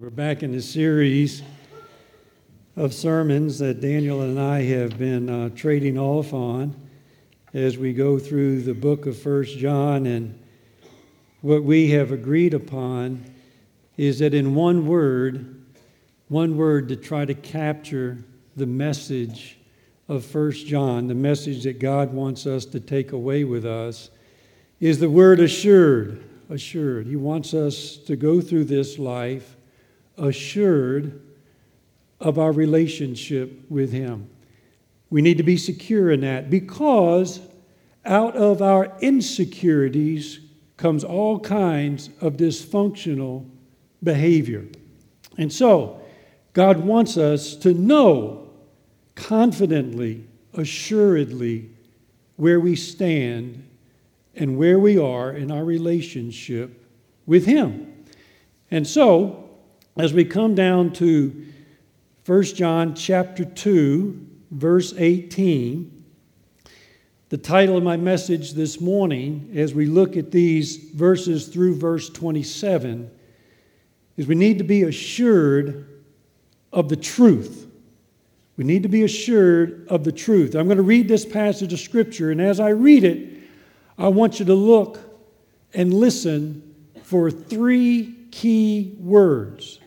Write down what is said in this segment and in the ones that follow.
We're back in the series of sermons that Daniel and I have been uh, trading off on as we go through the book of First John. And what we have agreed upon is that in one word, one word to try to capture the message of First John, the message that God wants us to take away with us, is the word assured. Assured. He wants us to go through this life assured of our relationship with Him. We need to be secure in that because out of our insecurities comes all kinds of dysfunctional behavior. And so, God wants us to know confidently, assuredly, where we stand and where we are in our relationship with Him. And so, as we come down to 1 John chapter 2, verse 18, the title of my message this morning, as we look at these verses through verse 27, is we need to be assured of the truth. We need to be assured of the truth. I'm going to read this passage of Scripture, and as I read it, I want you to look and listen for three key words.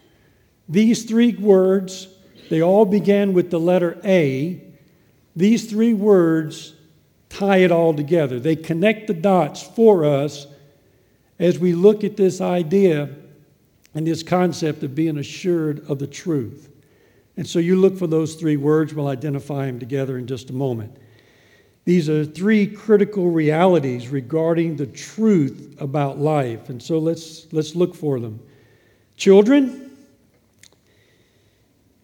These three words, they all began with the letter A. These three words tie it all together. They connect the dots for us as we look at this idea and this concept of being assured of the truth. And so you look for those three words, we'll identify them together in just a moment. These are three critical realities regarding the truth about life. And so let's, let's look for them. Children,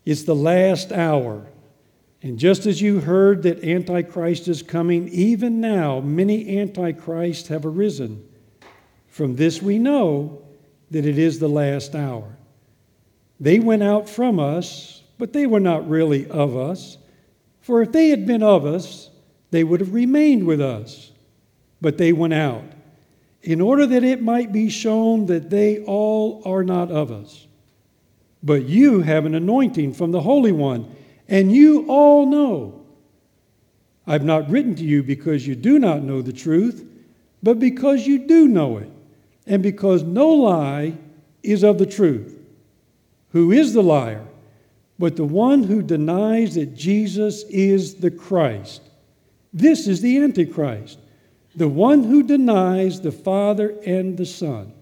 it's the last hour. And just as you heard that Antichrist is coming, even now many Antichrists have arisen. From this we know that it is the last hour. They went out from us, but they were not really of us. For if they had been of us, they would have remained with us. But they went out, in order that it might be shown that they all are not of us. But you have an anointing from the Holy One, and you all know. I've not written to you because you do not know the truth, but because you do know it, and because no lie is of the truth. Who is the liar? But the one who denies that Jesus is the Christ. This is the Antichrist, the one who denies the Father and the Son.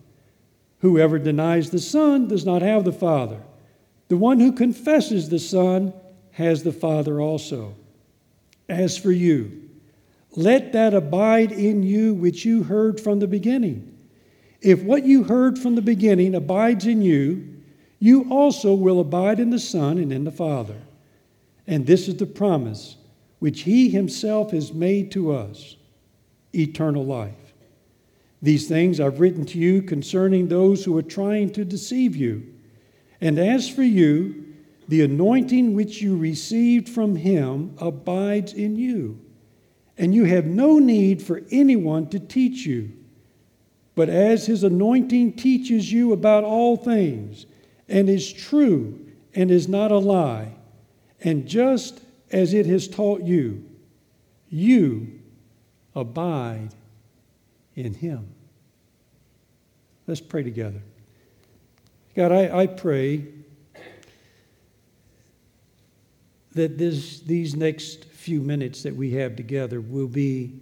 Whoever denies the Son does not have the Father. The one who confesses the Son has the Father also. As for you, let that abide in you which you heard from the beginning. If what you heard from the beginning abides in you, you also will abide in the Son and in the Father. And this is the promise which He Himself has made to us eternal life. These things I've written to you concerning those who are trying to deceive you. And as for you, the anointing which you received from him abides in you, and you have no need for anyone to teach you. But as his anointing teaches you about all things, and is true and is not a lie, and just as it has taught you, you abide in him. Let's pray together. God, I, I pray that this, these next few minutes that we have together will be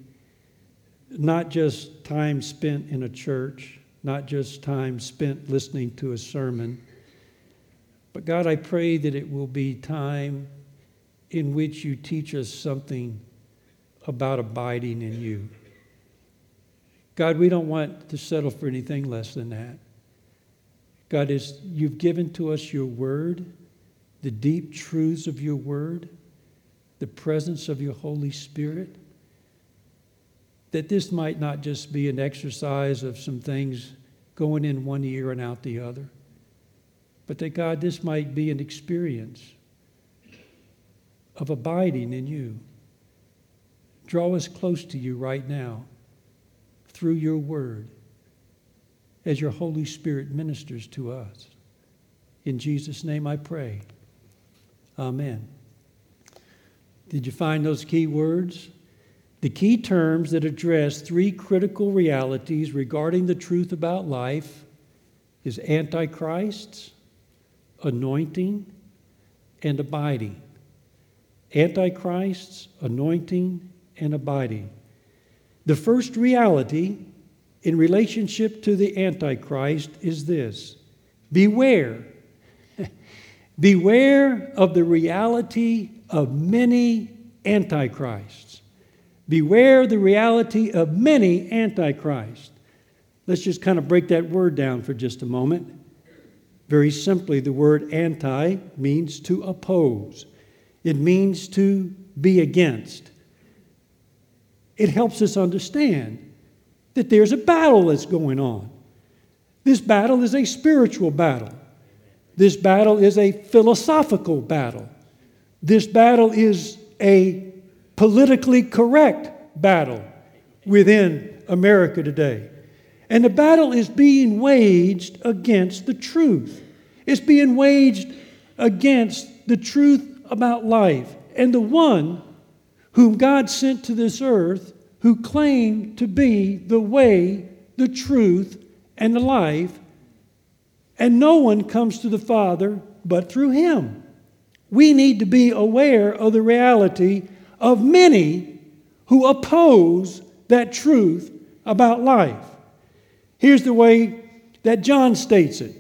not just time spent in a church, not just time spent listening to a sermon, but God, I pray that it will be time in which you teach us something about abiding in you. God, we don't want to settle for anything less than that. God, is you've given to us your word, the deep truths of your word, the presence of your Holy Spirit, that this might not just be an exercise of some things going in one ear and out the other, but that God, this might be an experience of abiding in you. Draw us close to you right now through your word as your Holy Spirit ministers to us. In Jesus' name I pray. Amen. Did you find those key words? The key terms that address three critical realities regarding the truth about life is antichrists, anointing, and abiding. Antichrists, anointing, and abiding. The first reality in relationship to the Antichrist is this beware. beware of the reality of many Antichrists. Beware the reality of many Antichrists. Let's just kind of break that word down for just a moment. Very simply, the word anti means to oppose, it means to be against. It helps us understand that there's a battle that's going on. This battle is a spiritual battle. This battle is a philosophical battle. This battle is a politically correct battle within America today. And the battle is being waged against the truth. It's being waged against the truth about life. And the one whom God sent to this earth, who claimed to be the way, the truth, and the life, and no one comes to the Father but through him. We need to be aware of the reality of many who oppose that truth about life. Here's the way that John states it.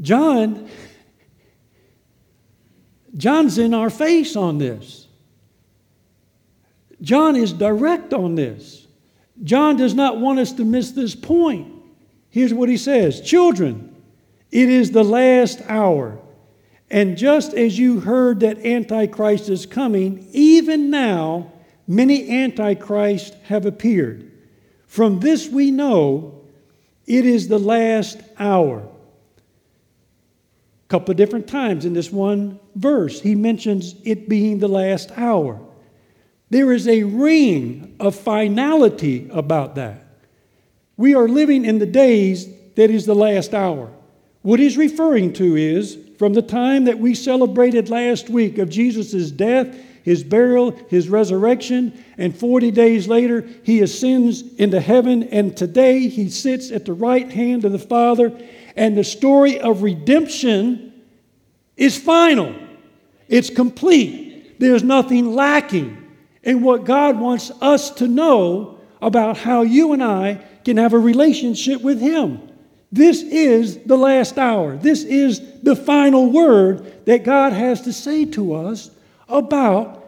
John John's in our face on this. John is direct on this. John does not want us to miss this point. Here's what he says Children, it is the last hour. And just as you heard that Antichrist is coming, even now many Antichrists have appeared. From this we know it is the last hour. A couple of different times in this one verse, he mentions it being the last hour. There is a ring of finality about that. We are living in the days that is the last hour. What he's referring to is from the time that we celebrated last week of Jesus' death his burial, his resurrection, and 40 days later, he ascends into heaven. And today, he sits at the right hand of the Father. And the story of redemption is final, it's complete. There's nothing lacking. And what God wants us to know about how you and I can have a relationship with Him. This is the last hour. This is the final word that God has to say to us about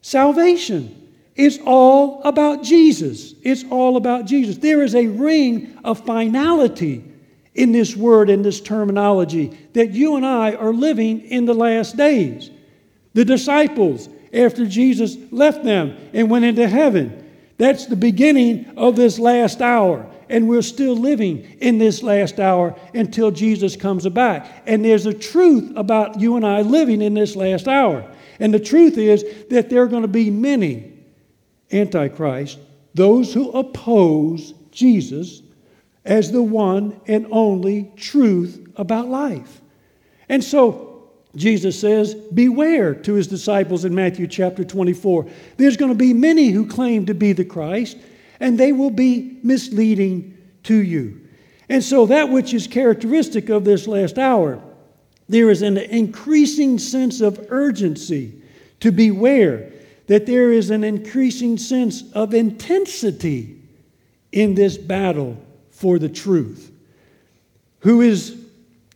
salvation. It's all about Jesus. It's all about Jesus. There is a ring of finality in this word, in this terminology, that you and I are living in the last days. The disciples, after Jesus left them and went into heaven, that's the beginning of this last hour. And we're still living in this last hour until Jesus comes back. And there's a truth about you and I living in this last hour. And the truth is that there are going to be many antichrists, those who oppose Jesus as the one and only truth about life. And so Jesus says, Beware to his disciples in Matthew chapter 24. There's going to be many who claim to be the Christ, and they will be misleading to you. And so, that which is characteristic of this last hour, there is an increasing sense of urgency to beware, that there is an increasing sense of intensity in this battle for the truth. Who is,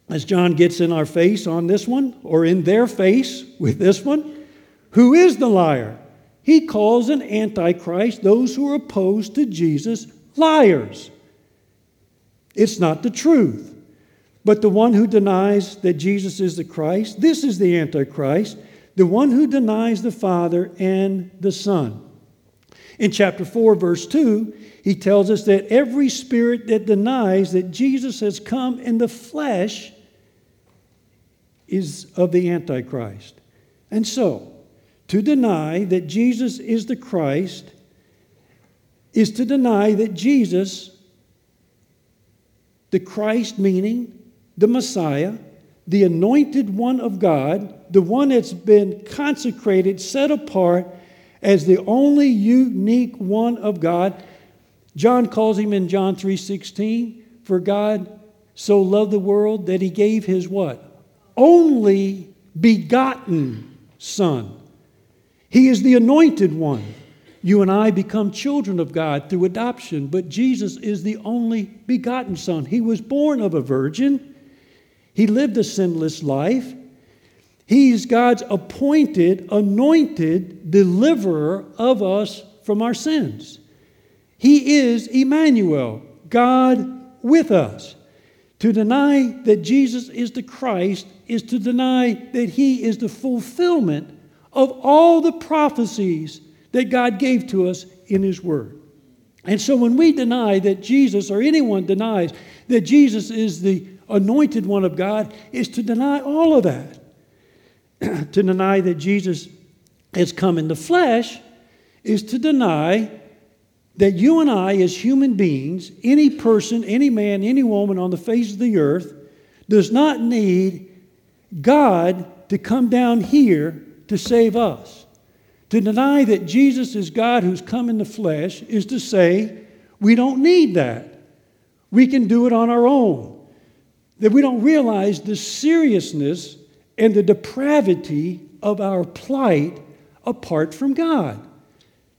as John gets in our face on this one, or in their face with this one, who is the liar? He calls an antichrist those who are opposed to Jesus liars. It's not the truth. But the one who denies that Jesus is the Christ, this is the Antichrist, the one who denies the Father and the Son. In chapter 4, verse 2, he tells us that every spirit that denies that Jesus has come in the flesh is of the Antichrist. And so, to deny that Jesus is the Christ is to deny that Jesus, the Christ meaning the Messiah, the anointed one of God, the one that's been consecrated, set apart as the only unique one of God. John calls him in John 3:16, for God so loved the world that he gave his what? Only begotten son. He is the anointed one. You and I become children of God through adoption, but Jesus is the only begotten son. He was born of a virgin. He lived a sinless life. He's God's appointed, anointed deliverer of us from our sins. He is Emmanuel, God with us. To deny that Jesus is the Christ is to deny that he is the fulfillment of all the prophecies that God gave to us in his word. And so when we deny that Jesus, or anyone denies that Jesus is the anointed one of God is to deny all of that. to deny that Jesus has come in the flesh is to deny that you and I, as human beings, any person, any man, any woman on the face of the earth, does not need God to come down here to save us. To deny that Jesus is God who's come in the flesh is to say we don't need that. We can do it on our own that we don't realize the seriousness and the depravity of our plight apart from God.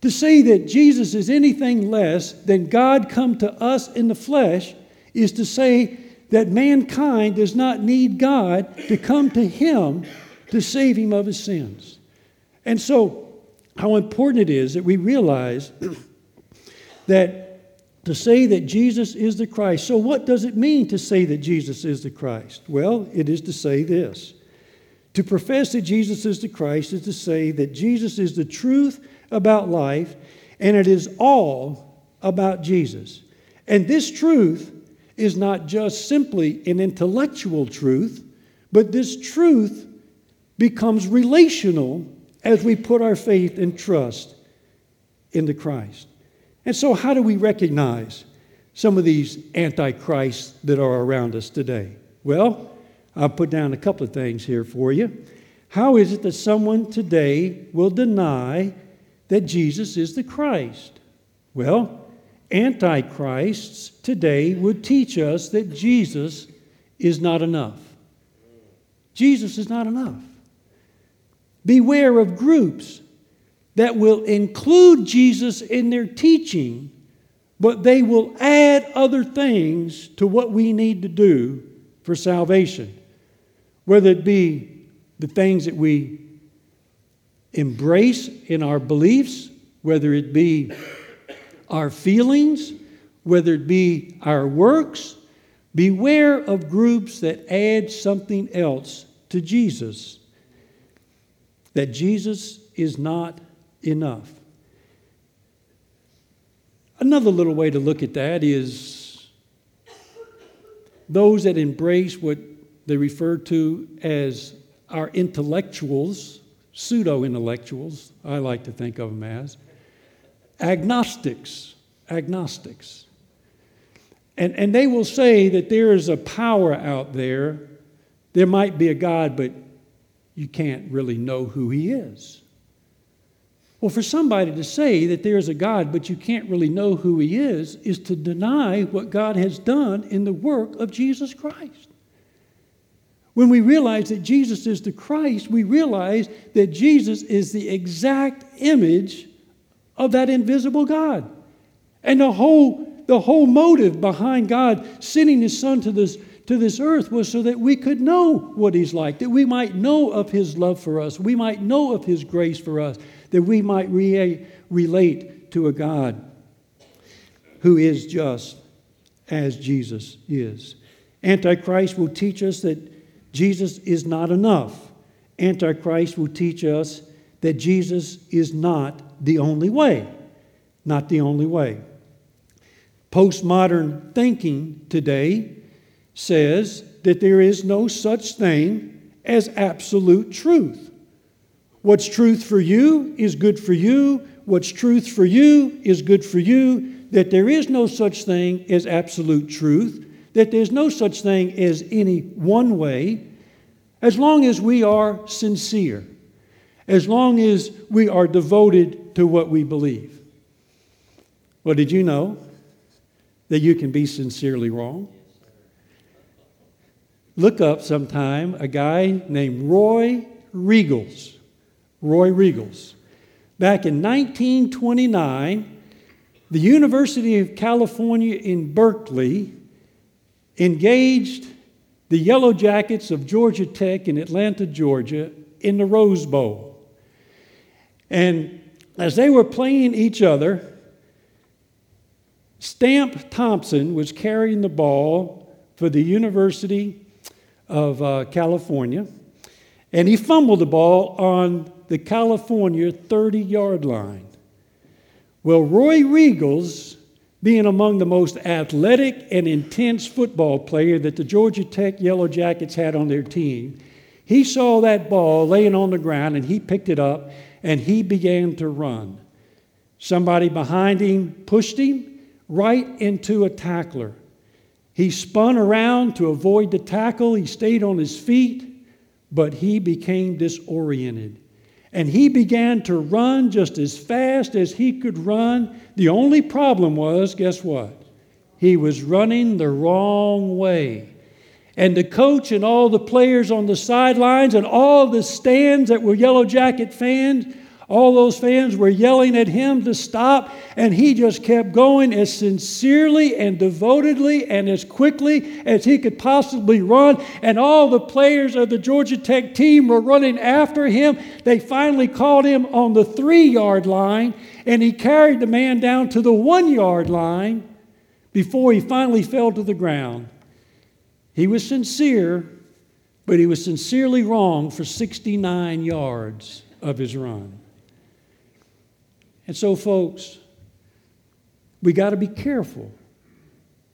To say that Jesus is anything less than God come to us in the flesh is to say that mankind does not need God to come to him to save him of his sins. And so, how important it is that we realize that to say that Jesus is the Christ. So, what does it mean to say that Jesus is the Christ? Well, it is to say this. To profess that Jesus is the Christ is to say that Jesus is the truth about life, and it is all about Jesus. And this truth is not just simply an intellectual truth, but this truth becomes relational as we put our faith and trust into Christ. And so, how do we recognize some of these antichrists that are around us today? Well, I'll put down a couple of things here for you. How is it that someone today will deny that Jesus is the Christ? Well, antichrists today would teach us that Jesus is not enough. Jesus is not enough. Beware of groups that will include Jesus in their teaching, but they will add other things to what we need to do for salvation. Whether it be the things that we embrace in our beliefs, whether it be our feelings, whether it be our works, beware of groups that add something else to Jesus. That Jesus is not enough. Another little way to look at that is those that embrace what they refer to as our intellectuals, pseudo intellectuals, I like to think of them as, agnostics, agnostics. And, and they will say that there is a power out there. There might be a God, but you can't really know who he is. Well, for somebody to say that there is a God, but you can't really know who He is, is to deny what God has done in the work of Jesus Christ. When we realize that Jesus is the Christ, we realize that Jesus is the exact image of that invisible God. And the whole, the whole motive behind God sending His Son to this, to this earth was so that we could know what He's like, that we might know of His love for us, we might know of His grace for us that we might re- relate to a God who is just as Jesus is. Antichrist will teach us that Jesus is not enough. Antichrist will teach us that Jesus is not the only way. Not the only way. Postmodern thinking today says that there is no such thing as absolute truth. What's truth for you is good for you. What's truth for you is good for you. That there is no such thing as absolute truth. That there's no such thing as any one way. as long as we are sincere, as long as we are devoted to what we believe. Well, did you know that you can be sincerely wrong? Look up sometime a guy named Roy Riegels. Roy Riegels. Back in 1929, the University of California in Berkeley engaged the Yellow Jackets of Georgia Tech in Atlanta, Georgia, in the Rose Bowl. And as they were playing each other, Stamp Thompson was carrying the ball for the University of uh, California, and he fumbled the ball on the California 30 yard line. Well, Roy Riegels, being among the most athletic and intense football player that the Georgia Tech Yellow Jackets had on their team, he saw that ball laying on the ground and he picked it up and he began to run. Somebody behind him pushed him right into a tackler. He spun around to avoid the tackle. He stayed on his feet, but he became disoriented. And he began to run just as fast as he could run. The only problem was guess what? He was running the wrong way. And the coach and all the players on the sidelines and all the stands that were Yellow Jacket fans all those fans were yelling at him to stop, and he just kept going as sincerely and devotedly and as quickly as he could possibly run. And all the players of the Georgia Tech team were running after him. They finally caught him on the three yard line, and he carried the man down to the one yard line before he finally fell to the ground. He was sincere, but he was sincerely wrong for 69 yards of his run. And so, folks, we got to be careful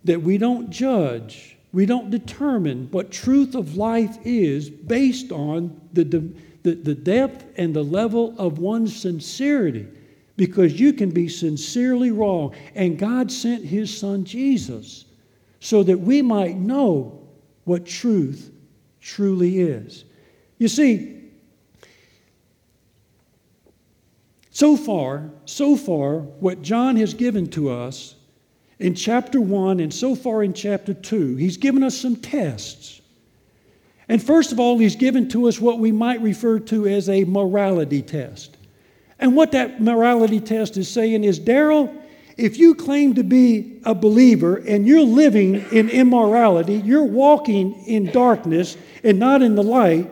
that we don't judge, we don't determine what truth of life is based on the, the, the depth and the level of one's sincerity. Because you can be sincerely wrong. And God sent His Son Jesus so that we might know what truth truly is. You see, So far, so far, what John has given to us in chapter 1 and so far in chapter 2, he's given us some tests. And first of all, he's given to us what we might refer to as a morality test. And what that morality test is saying is Darryl, if you claim to be a believer and you're living in immorality, you're walking in darkness and not in the light,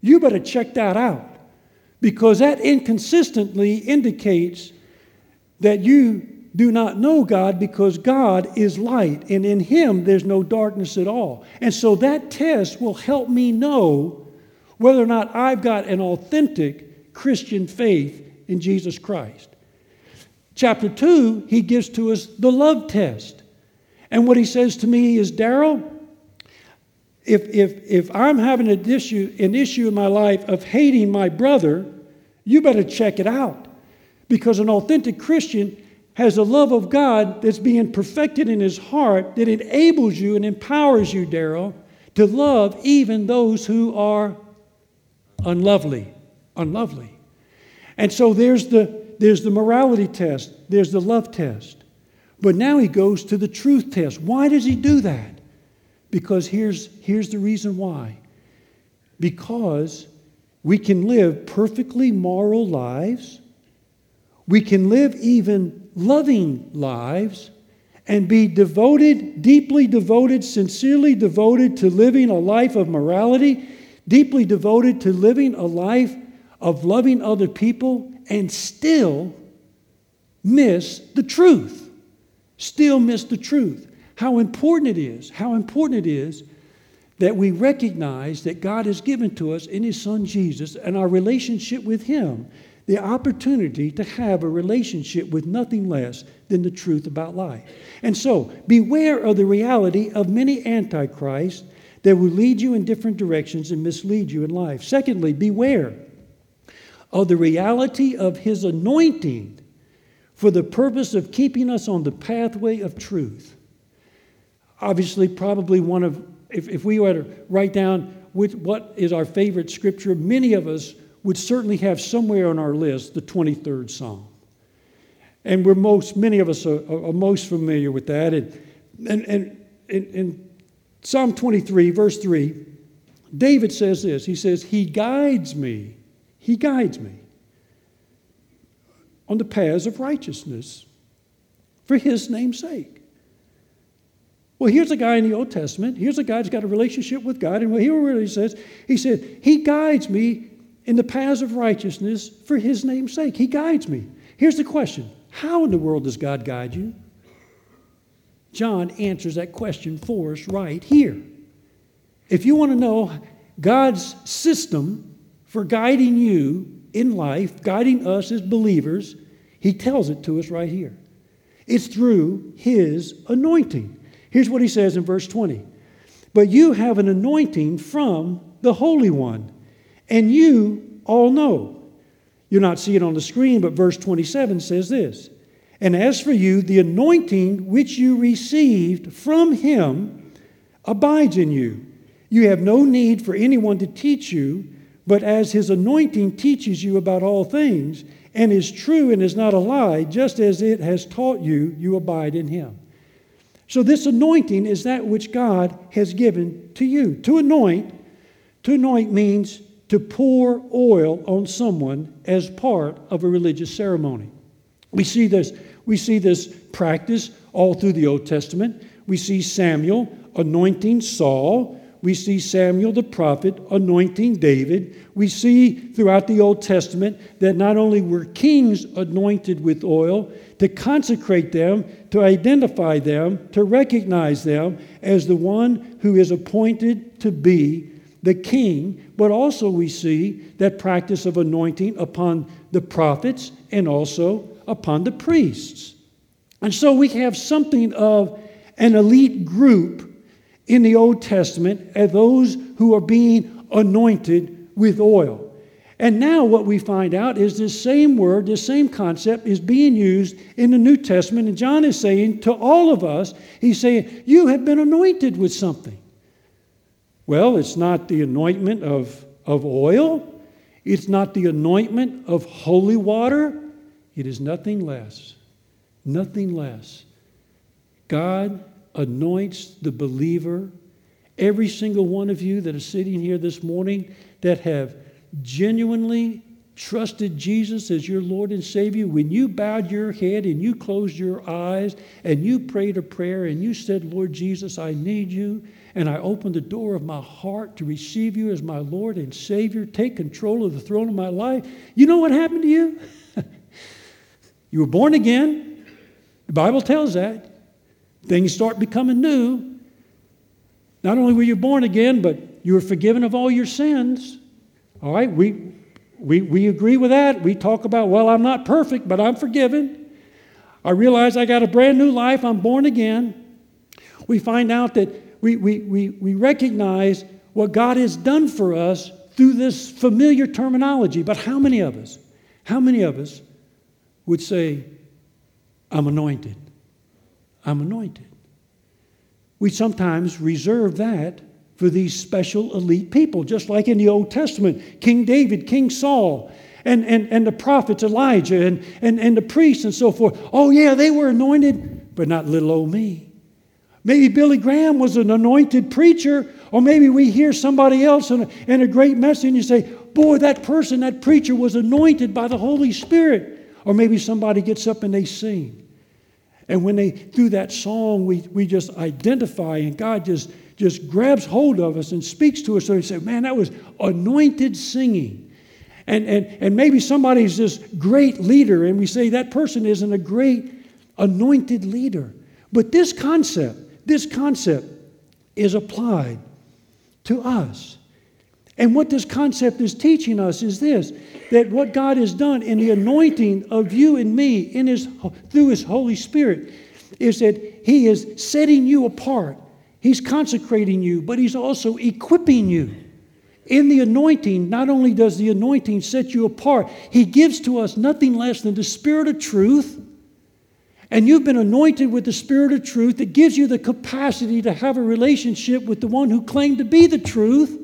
you better check that out because that inconsistently indicates that you do not know God because God is light and in Him there's no darkness at all. And so that test will help me know whether or not I've got an authentic Christian faith in Jesus Christ. Chapter 2, he gives to us the love test. And what he says to me is, Darryl, if, if, if I'm having an issue, an issue in my life of hating my brother, you better check it out. Because an authentic Christian has the love of God that's being perfected in his heart that enables you and empowers you, Darryl, to love even those who are unlovely. Unlovely. And so there's the, there's the morality test, there's the love test. But now he goes to the truth test. Why does he do that? Because here's, here's the reason why. Because we can live perfectly moral lives. We can live even loving lives and be devoted, deeply devoted, sincerely devoted to living a life of morality, deeply devoted to living a life of loving other people, and still miss the truth. Still miss the truth. How important it is, how important it is that we recognize that God has given to us in His Son Jesus and our relationship with Him the opportunity to have a relationship with nothing less than the truth about life. And so, beware of the reality of many antichrists that will lead you in different directions and mislead you in life. Secondly, beware of the reality of His anointing for the purpose of keeping us on the pathway of truth. Obviously, probably one of if, if we were to write down with what is our favorite scripture, many of us would certainly have somewhere on our list the 23rd Psalm. And we're most, many of us are, are most familiar with that. And, and, and, in Psalm 23, verse 3, David says this He says, He guides me, He guides me on the paths of righteousness for His name's sake. Well, here's a guy in the Old Testament. Here's a guy who's got a relationship with God. And what he really says, he said, He guides me in the paths of righteousness for His name's sake. He guides me. Here's the question How in the world does God guide you? John answers that question for us right here. If you want to know God's system for guiding you in life, guiding us as believers, He tells it to us right here. It's through His anointing. Here's what He says in verse 20 But you have an anointing from the Holy One, and you all know. You'll not see it on the screen, but verse 27 says this And as for you, the anointing which you received from Him abides in you you have no need for anyone to teach you, but as his anointing teaches you about all things, and is true and is not a lie, just as it has taught you, you abide in him. So, this anointing is that which God has given to you. To anoint, to anoint means to pour oil on someone as part of a religious ceremony. We see this, we see this practice all through the Old Testament. We see Samuel anointing Saul we see Samuel the prophet anointing David. We see throughout the Old Testament that not only were kings anointed with oil to consecrate them, to identify them, to recognize them as the one who is appointed to be the king, but also we see that practice of anointing upon the prophets and also upon the priests. And so we have something of an elite group in the Old Testament as those who are being anointed with oil. And now, what we find out is this same word, this same concept is being used in the New Testament. And John is saying to all of us, he's saying, You have been anointed with something. Well, it's not the anointment of, of oil, it's not the anointment of holy water, it is nothing less. Nothing less. God anoints the believer. Every single one of you that are sitting here this morning that have genuinely trusted Jesus as your Lord and Savior, when you bowed your head and you closed your eyes and you prayed a prayer and you said, Lord Jesus, I need you, and I open the door of my heart to receive you as my Lord and Savior, take control of the throne of my life, you know what happened to you? you were born again. The Bible tells that. Things start becoming new. Not only were you born again, but you were forgiven of all your sins. All right, we, we, we agree with that. We talk about, well, I'm not perfect, but I'm forgiven. I realize I got a brand new life. I'm born again. We find out that we, we, we, we recognize what God has done for us through this familiar terminology. But how many of us, how many of us would say, I'm anointed? I'm anointed. We sometimes reserve that for these special elite people, just like in the Old Testament King David, King Saul, and, and, and the prophets Elijah, and, and, and the priests, and so forth. Oh, yeah, they were anointed, but not little old me. Maybe Billy Graham was an anointed preacher, or maybe we hear somebody else and a, great message, and you say, Boy, that person, that preacher was anointed by the Holy Spirit. Or maybe somebody gets up and they sing. And when they, through that song, we, we just identify and God just, just grabs hold of us and speaks to us. So he said, man, that was anointed singing. And, and, and maybe somebody's this great leader, and we say that person isn't a great anointed leader. But this concept, this concept is applied to us. And what this concept is teaching us is this that what God has done in the anointing of you and me in his, through His Holy Spirit is that He is setting you apart. He's consecrating you, but He's also equipping you. In the anointing, not only does the anointing set you apart, He gives to us nothing less than the Spirit of truth. And you've been anointed with the Spirit of truth that gives you the capacity to have a relationship with the one who claimed to be the truth.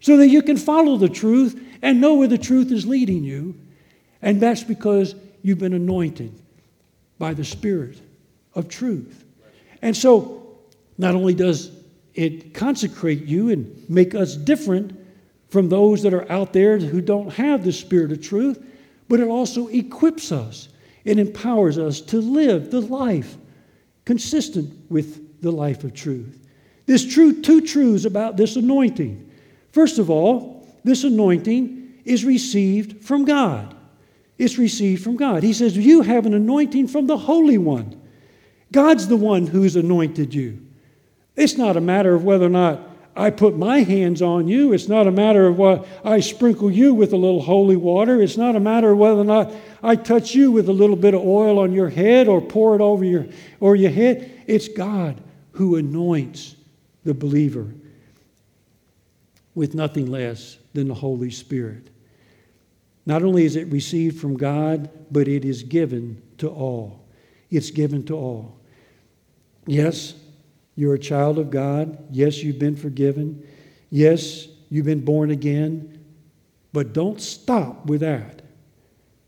So that you can follow the truth and know where the truth is leading you. And that's because you've been anointed by the Spirit of truth. And so, not only does it consecrate you and make us different from those that are out there who don't have the Spirit of truth, but it also equips us and empowers us to live the life consistent with the life of truth. There's true, two truths about this anointing. First of all, this anointing is received from God. It's received from God. He says, You have an anointing from the Holy One. God's the one who's anointed you. It's not a matter of whether or not I put my hands on you. It's not a matter of what I sprinkle you with a little holy water. It's not a matter of whether or not I touch you with a little bit of oil on your head or pour it over your or your head. It's God who anoints the believer with nothing less than the Holy Spirit. Not only is it received from God, but it is given to all. It's given to all. Yes, you're a child of God. Yes, you've been forgiven. Yes, you've been born again. But don't stop with that.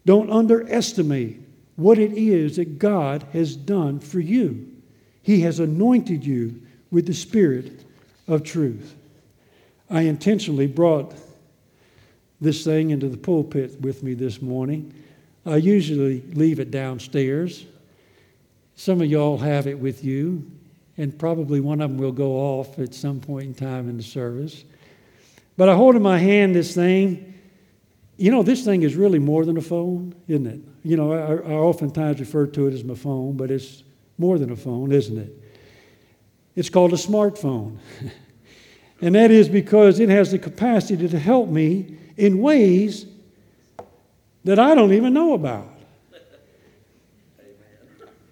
Don't underestimate what it is that God has done for you. He has anointed you with the Spirit of truth. I intentionally brought this thing into the pulpit with me this morning. I usually leave it downstairs. Some of y'all have it with you and probably one of them will go off at some point in time in the service. But I hold in my hand this thing. You know, this thing is really more than a phone, isn't it? You know, I, I oftentimes refer to it as my phone, but it's more than a phone, isn't it? It's called a smartphone. and that is because it has the capacity to help me in ways that I don't even know about.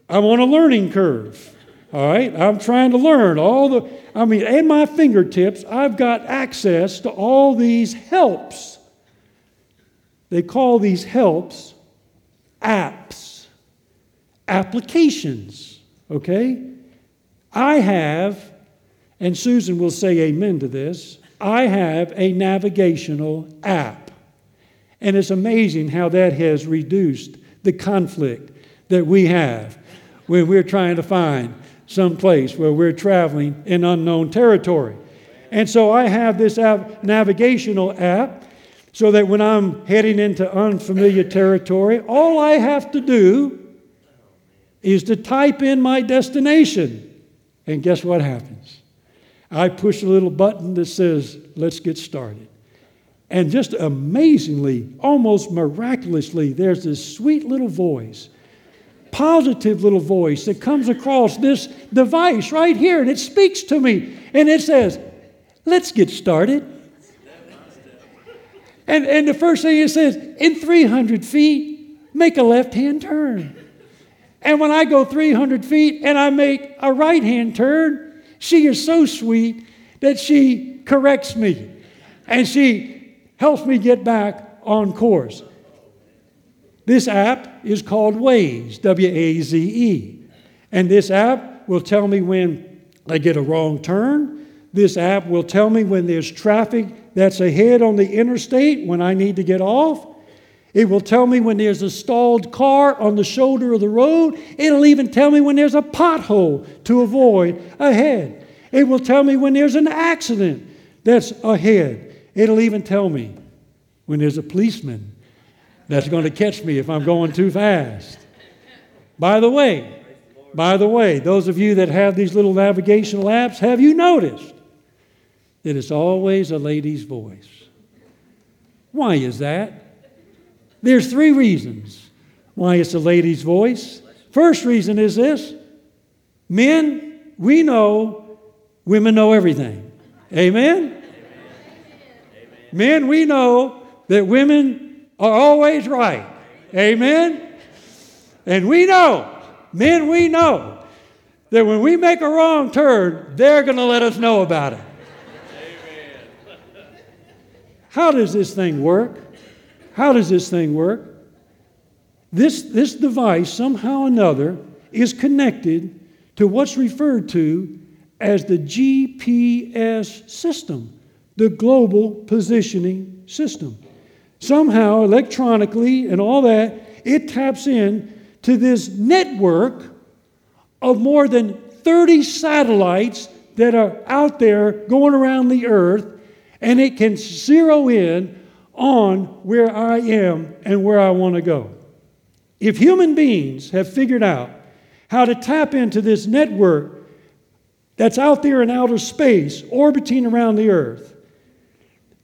I'm on a learning curve. All right? I'm trying to learn all the, I mean, at my fingertips, I've got access to all these helps. They call these helps apps, applications, okay? I have, and Susan will say amen to this, I have a navigational app. And it's amazing how that has reduced the conflict that we have when we're trying to find some place where we're traveling in unknown territory. And so I have this app, navigational app so that when I'm heading into unfamiliar territory, all I have to do is to type in my destination. And guess what happens? I push a little button that says, let's get started. And just amazingly, almost miraculously, there's this sweet little voice positive little voice that comes across this device right here, and it speaks to me, and it says, Let's get started. And, and the first thing it says, in 300 feet, make a left hand turn. And when I go 300 feet and I make a right hand turn, she is so sweet that she corrects me and she helps me get back on course. This app is called Waze, W A Z E. And this app will tell me when I get a wrong turn. This app will tell me when there's traffic that's ahead on the interstate when I need to get off. It will tell me when there's a stalled car on the shoulder of the road. It'll even tell me when there's a pothole to avoid ahead. It will tell me when there's an accident that's ahead. It'll even tell me when there's a policeman that's going to catch me if I'm going too fast. By the way, by the way, those of you that have these little navigational apps, have you noticed that it's always a lady's voice? Why is that? There's three reasons why it's a lady's voice. First reason is this men, we know women know everything. Amen? Amen. Men, we know that women are always right. Amen? And we know, men, we know that when we make a wrong turn, they're going to let us know about it. Amen. How does this thing work? How does this thing work? This, this device, somehow or another, is connected to what's referred to as the GPS system the global positioning system. Somehow, electronically and all that, it taps in to this network of more than 30 satellites that are out there going around the earth, and it can zero in on where I am and where I want to go. If human beings have figured out how to tap into this network that's out there in outer space, orbiting around the earth,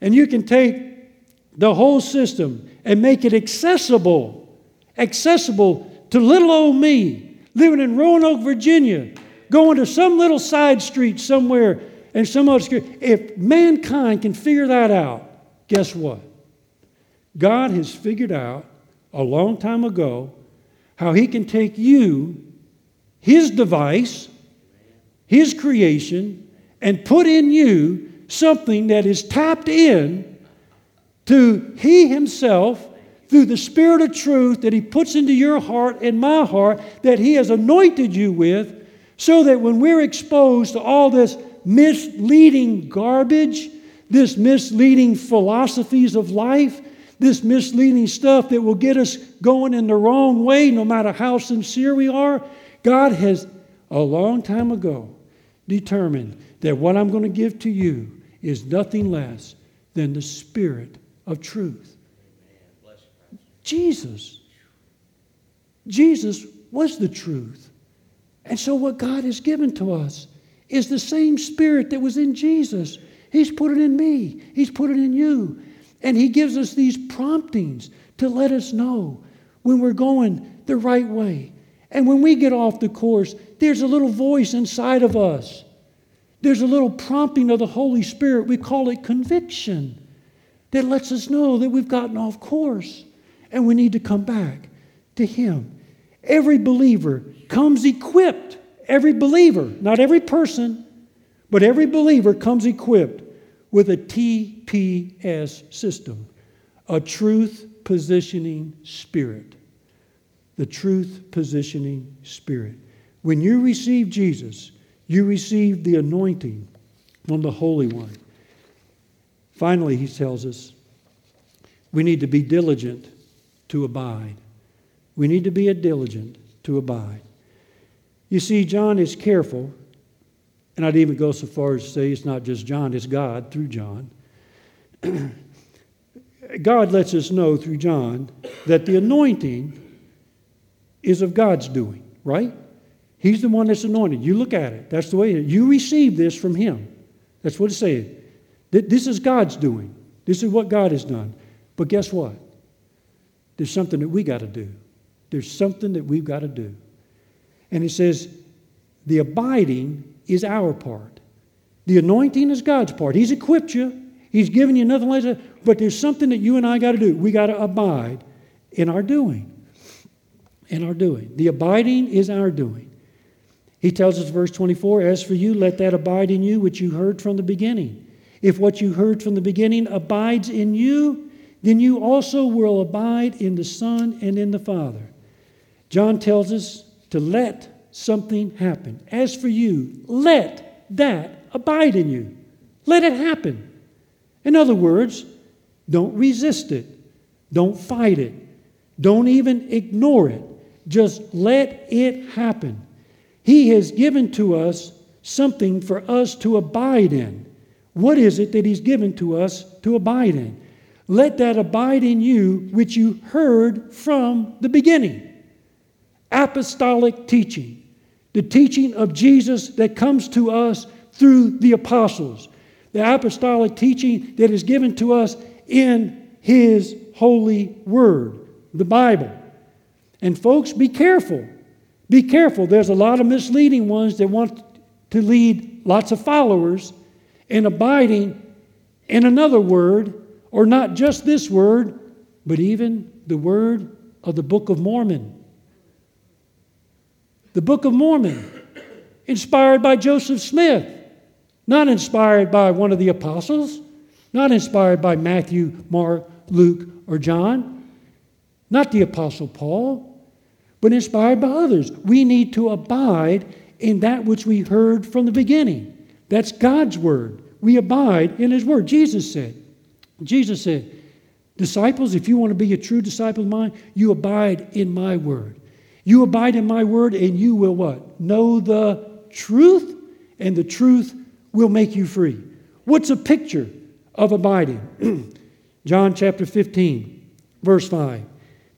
and you can take the whole system and make it accessible, accessible to little old me living in Roanoke, Virginia, going to some little side street somewhere and some other. If mankind can figure that out, guess what? God has figured out a long time ago how He can take you, His device, His creation, and put in you something that is tapped in to He Himself through the Spirit of truth that He puts into your heart and my heart, that He has anointed you with, so that when we're exposed to all this misleading garbage, this misleading philosophies of life, this misleading stuff that will get us going in the wrong way, no matter how sincere we are, God has a long time ago determined that what I'm going to give to you is nothing less than the Spirit of truth. Jesus. Jesus was the truth. And so, what God has given to us is the same Spirit that was in Jesus. He's put it in me, He's put it in you. And He gives us these promptings to let us know when we're going the right way. And when we get off the course, there's a little voice inside of us. There's a little prompting of the Holy Spirit. We call it conviction that lets us know that we've gotten off course and we need to come back to Him. Every believer comes equipped. Every believer, not every person, but every believer comes equipped with a TPS system, a truth positioning spirit. The truth positioning spirit. When you receive Jesus, you receive the anointing from the Holy One. Finally, he tells us we need to be diligent to abide. We need to be diligent to abide. You see, John is careful and I'd even go so far as to say it's not just John, it's God through John. God lets us know through John that the anointing is of God's doing, right? He's the one that's anointed. You look at it. That's the way it is. You receive this from Him. That's what it's saying. This is God's doing. This is what God has done. But guess what? There's something that we got to do. There's something that we've got to do. And it says, the abiding is our part. The anointing is God's part. He's equipped you, He's given you nothing that. But there's something that you and I got to do. We got to abide in our doing. In our doing. The abiding is our doing. He tells us, verse 24, As for you, let that abide in you which you heard from the beginning. If what you heard from the beginning abides in you, then you also will abide in the Son and in the Father. John tells us to let something happen. As for you, let that abide in you. Let it happen. In other words, don't resist it. Don't fight it. Don't even ignore it. Just let it happen. He has given to us something for us to abide in. What is it that He's given to us to abide in? Let that abide in you which you heard from the beginning. Apostolic teaching the teaching of Jesus that comes to us through the apostles, the apostolic teaching that is given to us in His holy word, the Bible. And folks, be careful. Be careful. There's a lot of misleading ones that want to lead lots of followers in abiding in another word, or not just this word, but even the word of the Book of Mormon. The Book of Mormon, inspired by Joseph Smith, not inspired by one of the apostles, not inspired by Matthew, Mark, Luke, or John, not the apostle Paul, but inspired by others. We need to abide in that which we heard from the beginning. That's God's word. We abide in his word. Jesus said, Jesus said, Disciples, if you want to be a true disciple of mine, you abide in my word. You abide in my word, and you will what? Know the truth, and the truth will make you free. What's a picture of abiding? John chapter 15, verse 5.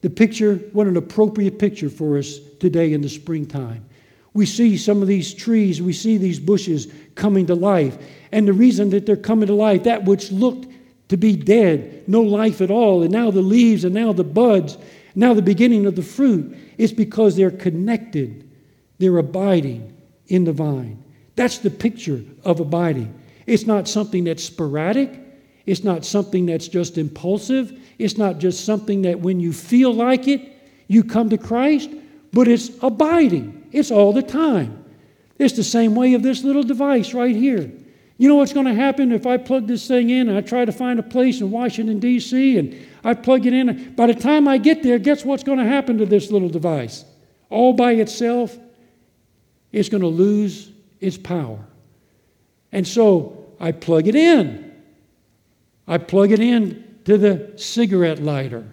The picture, what an appropriate picture for us today in the springtime. We see some of these trees, we see these bushes coming to life. And the reason that they're coming to life, that which looked to be dead, no life at all, and now the leaves, and now the buds, now the beginning of the fruit, is because they're connected. They're abiding in the vine. That's the picture of abiding. It's not something that's sporadic. It's not something that's just impulsive. It's not just something that when you feel like it, you come to Christ, but it's abiding. It's all the time. It's the same way of this little device right here. You know what's going to happen if I plug this thing in and I try to find a place in Washington, D.C., and I plug it in? By the time I get there, guess what's going to happen to this little device? All by itself, it's going to lose its power. And so I plug it in. I plug it in to the cigarette lighter.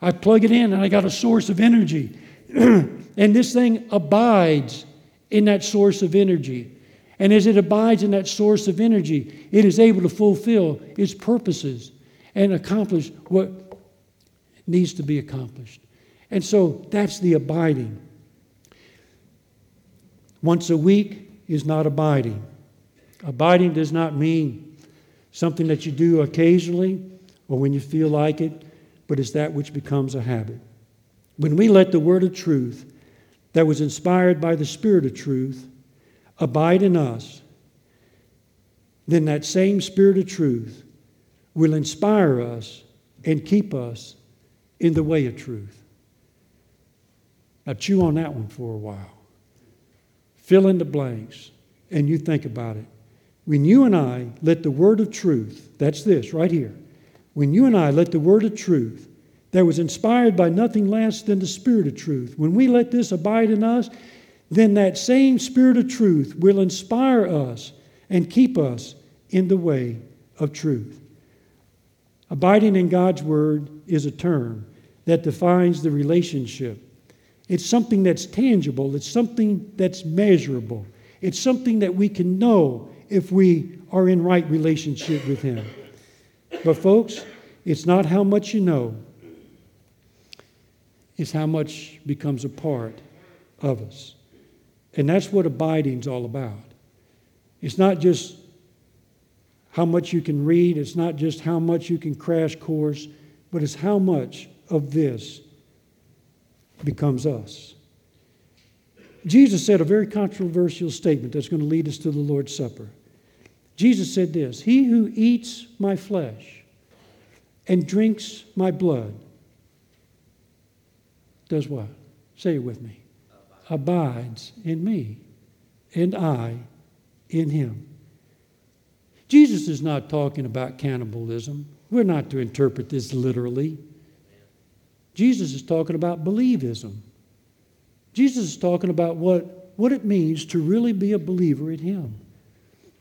I plug it in and I got a source of energy. and this thing abides in that source of energy. And as it abides in that source of energy, it is able to fulfill its purposes and accomplish what needs to be accomplished. And so that's the abiding. Once a week is not abiding. Abiding does not mean something that you do occasionally or when you feel like it, but it's that which becomes a habit. When we let the word of truth that was inspired by the Spirit of truth abide in us, then that same Spirit of truth will inspire us and keep us in the way of truth. Now, chew on that one for a while. Fill in the blanks, and you think about it. When you and I let the word of truth, that's this right here, when you and I let the word of truth that was inspired by nothing less than the Spirit of truth, when we let this abide in us, then that same Spirit of truth will inspire us and keep us in the way of truth. Abiding in God's Word is a term that defines the relationship. It's something that's tangible, it's something that's measurable, it's something that we can know if we are in right relationship with Him. But, folks, it's not how much you know, it's how much becomes a part of us. And that's what abiding's all about. It's not just how much you can read, it's not just how much you can crash course, but it's how much of this becomes us. Jesus said a very controversial statement that's going to lead us to the Lord's Supper. Jesus said this He who eats my flesh and drinks my blood does what? Say it with me abides in me, and I in him. Jesus is not talking about cannibalism. We're not to interpret this literally. Jesus is talking about believism. Jesus is talking about what, what it means to really be a believer in Him.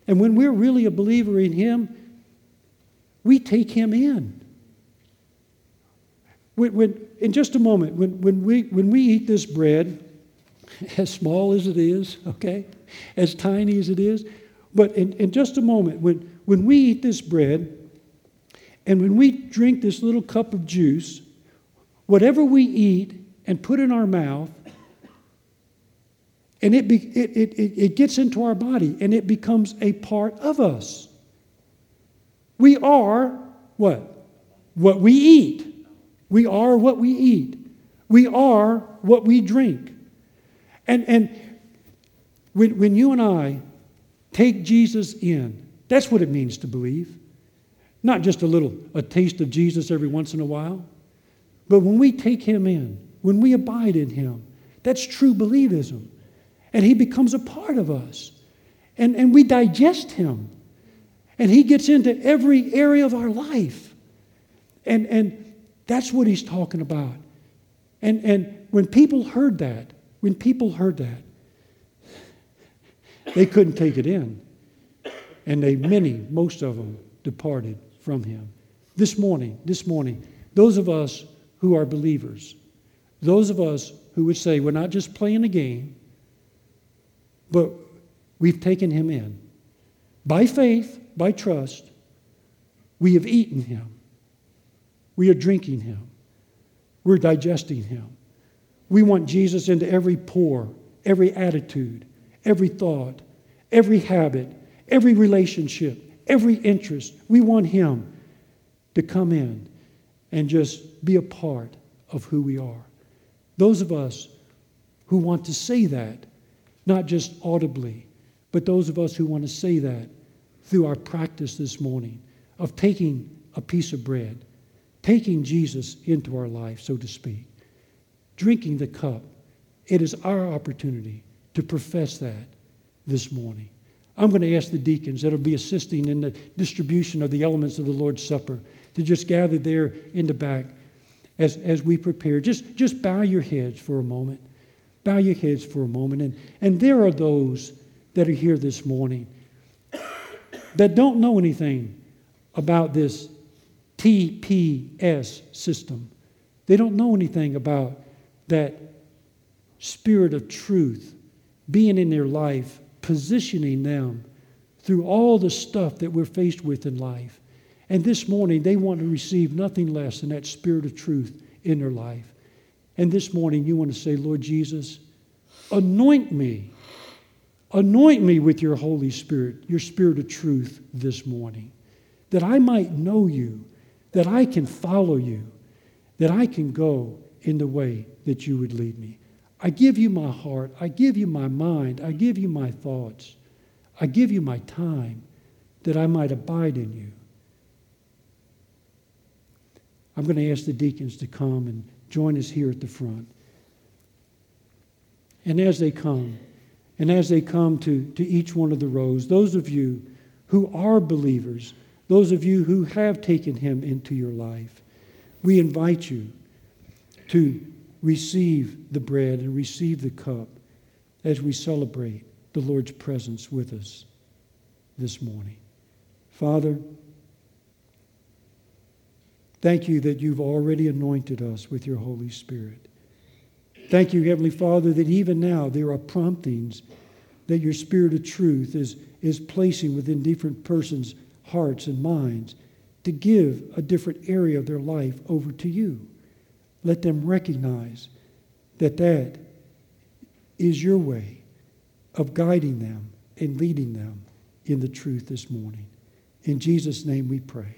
And when we're really a believer in Him, we take Him in. When, when, in just a moment, when, when, we, when we eat this bread, as small as it is, okay, as tiny as it is. But in, in just a moment, when, when we eat this bread and when we drink this little cup of juice, whatever we eat and put in our mouth, and it, be, it, it, it gets into our body and it becomes a part of us. We are what? What we eat. We are what we eat. We are what we drink. And, and when, when you and I take Jesus in, that's what it means to believe. Not just a little, a taste of Jesus every once in a while, but when we take him in, when we abide in him, that's true believism. And he becomes a part of us. And, and we digest him. And he gets into every area of our life. And, and that's what he's talking about. And, and when people heard that, when people heard that, they couldn't take it in. And they, many, most of them, departed from him. This morning, this morning, those of us who are believers, those of us who would say we're not just playing a game, but we've taken him in. By faith, by trust, we have eaten him. We are drinking him. We're digesting him. We want Jesus into every pore, every attitude, every thought, every habit, every relationship, every interest. We want him to come in and just be a part of who we are. Those of us who want to say that, not just audibly, but those of us who want to say that through our practice this morning of taking a piece of bread, taking Jesus into our life, so to speak, drinking the cup. It is our opportunity to profess that this morning. I'm going to ask the deacons that will be assisting in the distribution of the elements of the Lord's Supper to just gather there in the back as, as we prepare. Just, just bow your heads for a moment. Bow your heads for a moment. And, and there are those that are here this morning that don't know anything about this TPS system. They don't know anything about that spirit of truth being in their life, positioning them through all the stuff that we're faced with in life. And this morning, they want to receive nothing less than that spirit of truth in their life. And this morning, you want to say, Lord Jesus, anoint me. Anoint me with your Holy Spirit, your spirit of truth this morning, that I might know you, that I can follow you, that I can go in the way that you would lead me. I give you my heart. I give you my mind. I give you my thoughts. I give you my time that I might abide in you. I'm going to ask the deacons to come and join us here at the front. And as they come, and as they come to, to each one of the rows, those of you who are believers, those of you who have taken him into your life, we invite you to receive the bread and receive the cup as we celebrate the Lord's presence with us this morning. Father, thank you that you've already anointed us with your Holy Spirit. Thank you, Heavenly Father, that even now there are promptings that your Spirit of truth is, is placing within different persons' hearts and minds to give a different area of their life over to you. Let them recognize that that is your way of guiding them and leading them in the truth this morning. In Jesus' name we pray.